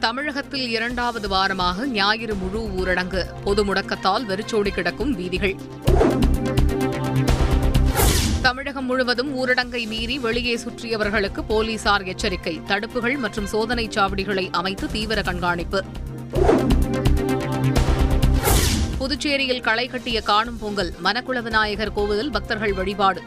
தமிழகத்தில் இரண்டாவது வாரமாக ஞாயிறு முழு ஊரடங்கு. பொது முடக்கத்தால் வெறிச்சோடி கிடக்கும் வீதிகள். தமிழகம் முழுவதும் ஊரடங்கை மீறி வெளியே சுற்றியவர்களுக்கு போலீசார் எச்சரிக்கை தடுப்புகள் மற்றும் சோதனைச் சாவடிகளை அமைத்து தீவிர கண்காணிப்பு. புதுச்சேரியில் களை கட்டிய காணும் பொங்கல் மணக்குள விநாயகர் கோவிலில் பக்தர்கள் வழிபாடு.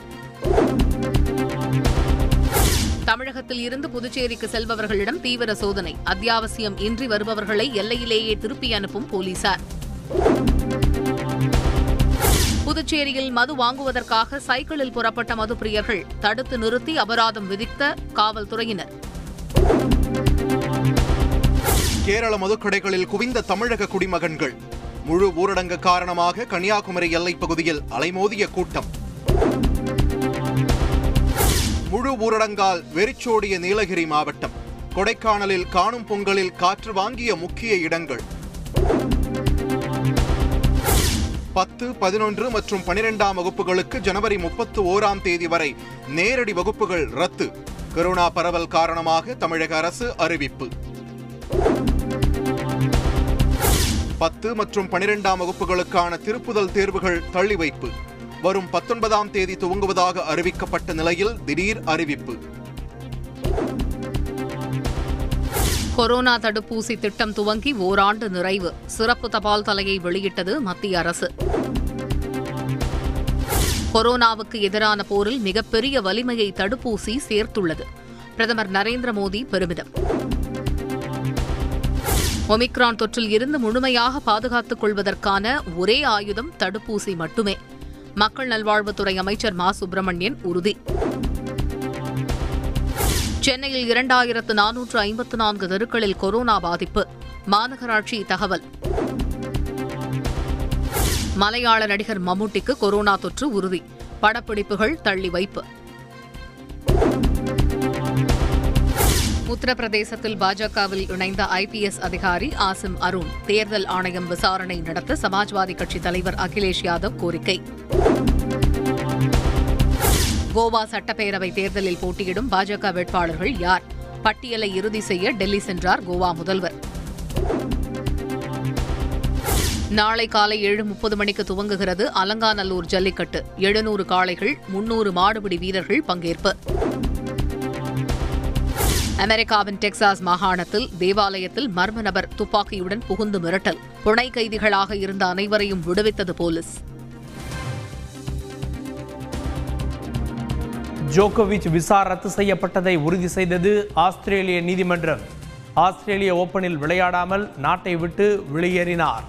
தமிழகத்தில் இருந்து புதுச்சேரிக்கு செல்பவர்களிடம் தீவிர சோதனை. அத்தியாவசியம் இன்றி வருபவர்களை எல்லையிலேயே திருப்பி அனுப்பும் போலீசார். புதுச்சேரியில் மது வாங்குவதற்காக சைக்கிளில் புறப்பட்ட மதுப்பிரியர்கள் தடுத்து நிறுத்தி அபராதம் விதித்த காவல்துறையினர். கேரள மதுக்கடைகளில் குவிந்த தமிழக குடிமகன்கள். முழு ஊரடங்கு காரணமாக கன்னியாகுமரி எல்லைப் பகுதியில் அலைமோதிய கூட்டம். முழு ஊரடங்கால் வெறிச்சோடிய நீலகிரி மாவட்டம். கொடைக்கானலில் காணும் பொங்கலில் காற்று வாங்கிய முக்கிய இடங்கள். பத்து பதினொன்று மற்றும் பனிரெண்டாம் வகுப்புகளுக்கு ஜனவரி முப்பத்து ஓராம் தேதி வரை நேரடி வகுப்புகள் ரத்து. கொரோனா பரவல் காரணமாக தமிழக அரசு அறிவிப்பு. பத்து மற்றும் பனிரெண்டாம் வகுப்புகளுக்கான திருப்புதல் தேர்வுகள் தள்ளி வைப்பு. வரும் பத்தொன்பதாம் தேதி துவங்குவதாக அறிவிக்கப்பட்ட நிலையில் திடீர் அறிவிப்பு. கொரோனா தடுப்பூசி திட்டம் துவங்கி ஓராண்டு நிறைவு. சிறப்பு தபால் தலையை வெளியிட்டது மத்திய அரசு. கொரோனாவுக்கு எதிரான போரில் மிகப்பெரிய வலிமையை தடுப்பூசி சேர்த்துள்ளது. பிரதமர் நரேந்திர மோடி பெருமிதம். ஒமிக்ரான் தொற்றில் இருந்து முழுமையாக பாதுகாத்துக் கொள்வதற்கான ஒரே ஆயுதம் தடுப்பூசி மட்டுமே. மக்கள் நல்வாழ்வுத்துறை அமைச்சர் மா. சுப்பிரமணியன் உறுதி. சென்னையில் இரண்டாயிரத்து நானூற்று ஐம்பத்து நான்கு தெருக்களில் கொரோனா பாதிப்பு. மாநகராட்சி தகவல். மலையாள நடிகர் மம்முட்டிக்கு கொரோனா தொற்று உறுதி. படப்பிடிப்புகள் தள்ளி வைப்பு. உத்தரப்பிரதேசத்தில் பாஜகவில் இணைந்த ஐபிஎஸ் அதிகாரி ஆசிம் அருண் தேர்தல் ஆணையம் விசாரணை நடத்த சமாஜ்வாதி கட்சித் தலைவர் அகிலேஷ் யாதவ் கோரிக்கை. கோவா சட்டப்பேரவை தேர்தலில் போட்டியிடும் பாஜக வேட்பாளர்கள் யார்? பட்டியலை இறுதி செய்ய டெல்லி சென்றார் கோவா முதல்வர். நாளை காலை ஏழு முப்பது மணிக்கு துவங்குகிறது அலங்காநல்லூர் ஜல்லிக்கட்டு. எழுநூறு காளைகள் முன்னூறு மாடுபிடி வீரர்கள் பங்கேற்பு. அமெரிக்காவின் டெக்சாஸ் மாகாணத்தில் தேவாலயத்தில் மர்ம நபர் துப்பாக்கியுடன் புகுந்து மிரட்டல். புனை கைதிகளாக இருந்த அனைவரையும் விடுவித்தது போலீஸ். ஜோகோவிச் விசா ரத்து செய்யப்பட்டதை உறுதி செய்தது ஆஸ்திரேலிய நீதிமன்றம். ஆஸ்திரேலிய ஓபனில் விளையாடாமல் நாட்டை விட்டு வெளியேறினார்.